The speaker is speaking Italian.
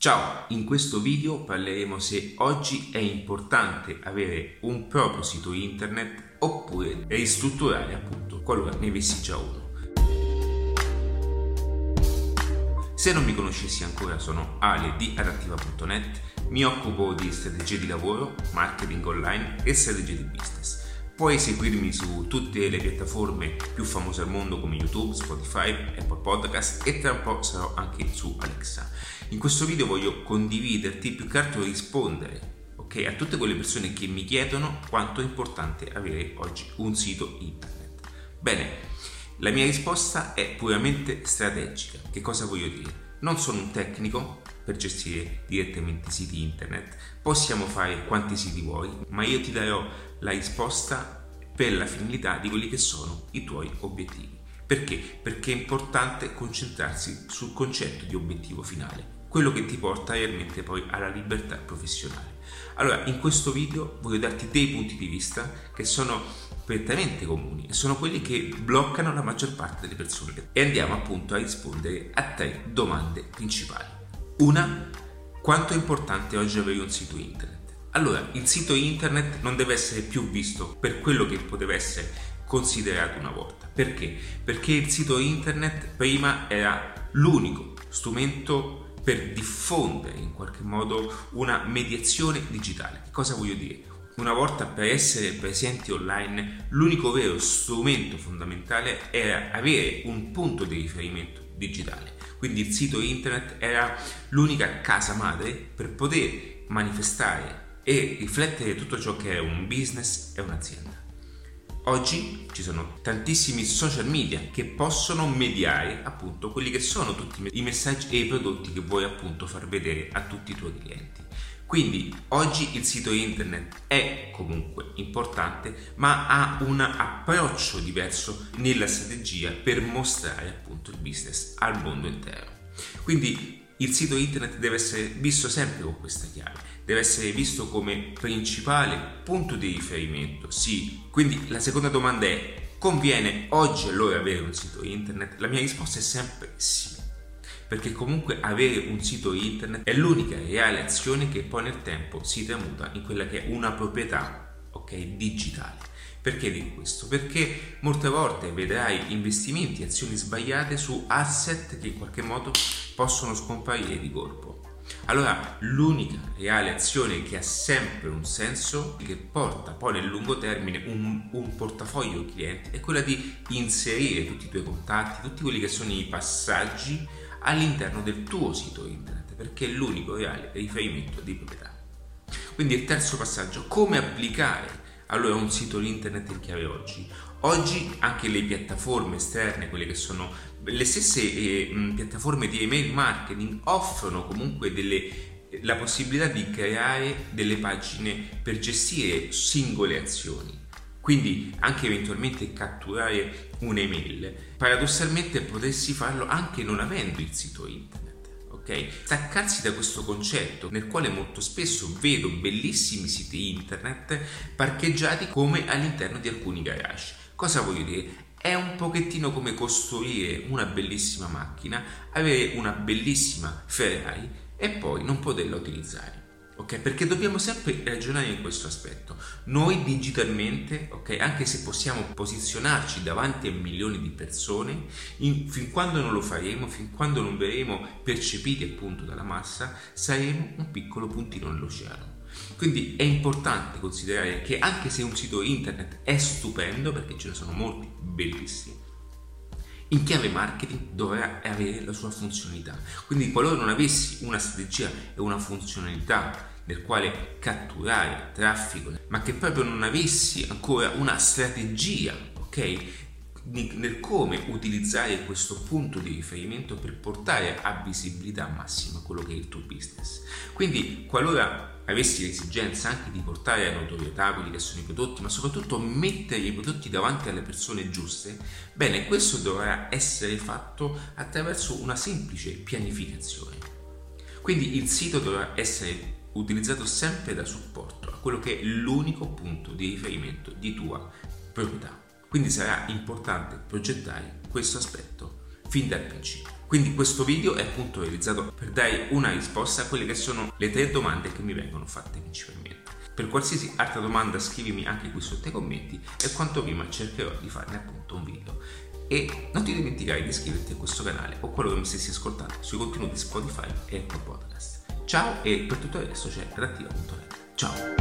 Ciao, in questo video parleremo se oggi è importante avere un proprio sito internet oppure ristrutturare appunto qualora ne avessi già uno. Se non mi conoscessi ancora sono Ale di adattiva.net, mi occupo di strategie di lavoro, marketing online e strategie di business. Puoi seguirmi su tutte le piattaforme più famose al mondo come YouTube, Spotify, Apple Podcast e tra un po' sarò anche su Alexa. In questo video voglio condividerti più che altro rispondere okay, a tutte quelle persone che mi chiedono quanto è importante avere oggi un sito internet. Bene, la mia risposta è puramente strategica. Che cosa voglio dire? Non sono un tecnico per gestire direttamente i siti internet, possiamo fare quanti siti vuoi, ma io ti darò la risposta per la finalità di quelli che sono i tuoi obiettivi. Perché? Perché è importante concentrarsi sul concetto di obiettivo finale, quello che ti porta realmente poi alla libertà professionale. Allora, in questo video voglio darti dei punti di vista che sono prettamente comuni e sono quelli che bloccano la maggior parte delle persone e andiamo appunto a rispondere a tre domande principali. Una, quanto è importante oggi avere un sito internet? Allora, il sito internet non deve essere più visto per quello che poteva essere considerato una volta. Perché? Perché il sito internet prima era l'unico strumento per diffondere in qualche modo una mediazione digitale. Che cosa voglio dire? Una volta per essere presenti online l'unico vero strumento fondamentale era avere un punto di riferimento digitale. Quindi il sito internet era l'unica casa madre per poter manifestare e riflettere tutto ciò che è un business e un'azienda. Oggi ci sono tantissimi social media che possono mediare appunto quelli che sono tutti i messaggi e i prodotti che vuoi appunto far vedere a tutti i tuoi clienti. Quindi oggi il sito internet è comunque importante, ma ha un approccio diverso nella strategia per mostrare appunto il business al mondo intero. Quindi il sito internet deve essere visto sempre con questa chiave, deve essere visto come principale punto di riferimento. Sì, quindi la seconda domanda è conviene oggi allora avere un sito internet? La mia risposta è sempre sì, perché comunque avere un sito internet è l'unica reale azione che poi nel tempo si tramuta in quella che è una proprietà ok, digitale. Perché dico questo? Perché molte volte vedrai investimenti, azioni sbagliate su asset che in qualche modo possono scomparire di colpo. Allora l'unica reale azione che ha sempre un senso, che porta poi nel lungo termine un, un, portafoglio clienti, è quella di inserire tutti i tuoi contatti, tutti quelli che sono i passaggi all'interno del tuo sito internet, perché è l'unico reale riferimento di proprietà. Quindi il terzo passaggio, come applicare allora un sito internet in chiave oggi. Oggi anche le piattaforme esterne, quelle che sono le stesse eh, piattaforme di email marketing, offrono comunque delle la possibilità di creare delle pagine per gestire singole azioni. Quindi anche eventualmente catturare un'email. Paradossalmente potresti farlo anche non avendo il sito internet ok? Staccarsi da questo concetto nel quale molto spesso vedo bellissimi siti internet parcheggiati come all'interno di alcuni garage. Cosa voglio dire? È un pochettino come costruire una bellissima macchina, avere una bellissima Ferrari e poi non poterla utilizzare ok? Perché dobbiamo sempre ragionare in questo aspetto. Noi digitalmente, ok, anche se possiamo posizionarci davanti a milioni di persone, in, fin quando non lo faremo, fin quando non verremo percepiti appunto dalla massa, saremo un piccolo puntino nell'oceano. Quindi è importante considerare che anche se un sito internet è stupendo, perché ce ne sono molti bellissimi, in chiave marketing dovrà avere la sua funzionalità. Quindi qualora non avessi una strategia e una funzionalità nel quale catturare traffico, ma che proprio non avessi ancora una strategia, ok? nel come utilizzare questo punto di riferimento per portare a visibilità massima quello che è il tuo business. Quindi, qualora avessi l'esigenza anche di portare a notorietà quelli che sono i prodotti, ma soprattutto mettere i prodotti davanti alle persone giuste, bene, questo dovrà essere fatto attraverso una semplice pianificazione. Quindi il sito dovrà essere utilizzato sempre da supporto a quello che è l'unico punto di riferimento di tua proprietà. Quindi sarà importante progettare questo aspetto fin dal principio. Quindi questo video è appunto realizzato per dare una risposta a quelle che sono le tre domande che mi vengono fatte principalmente. Per qualsiasi altra domanda scrivimi anche qui sotto i commenti e quanto prima cercherò di farne appunto un video. E non ti dimenticare di iscriverti a questo canale o quello che mi stessi ascoltando sui contenuti Spotify e Apple Podcast. Ciao e per tutto resto c'è adattiva.net. Ciao!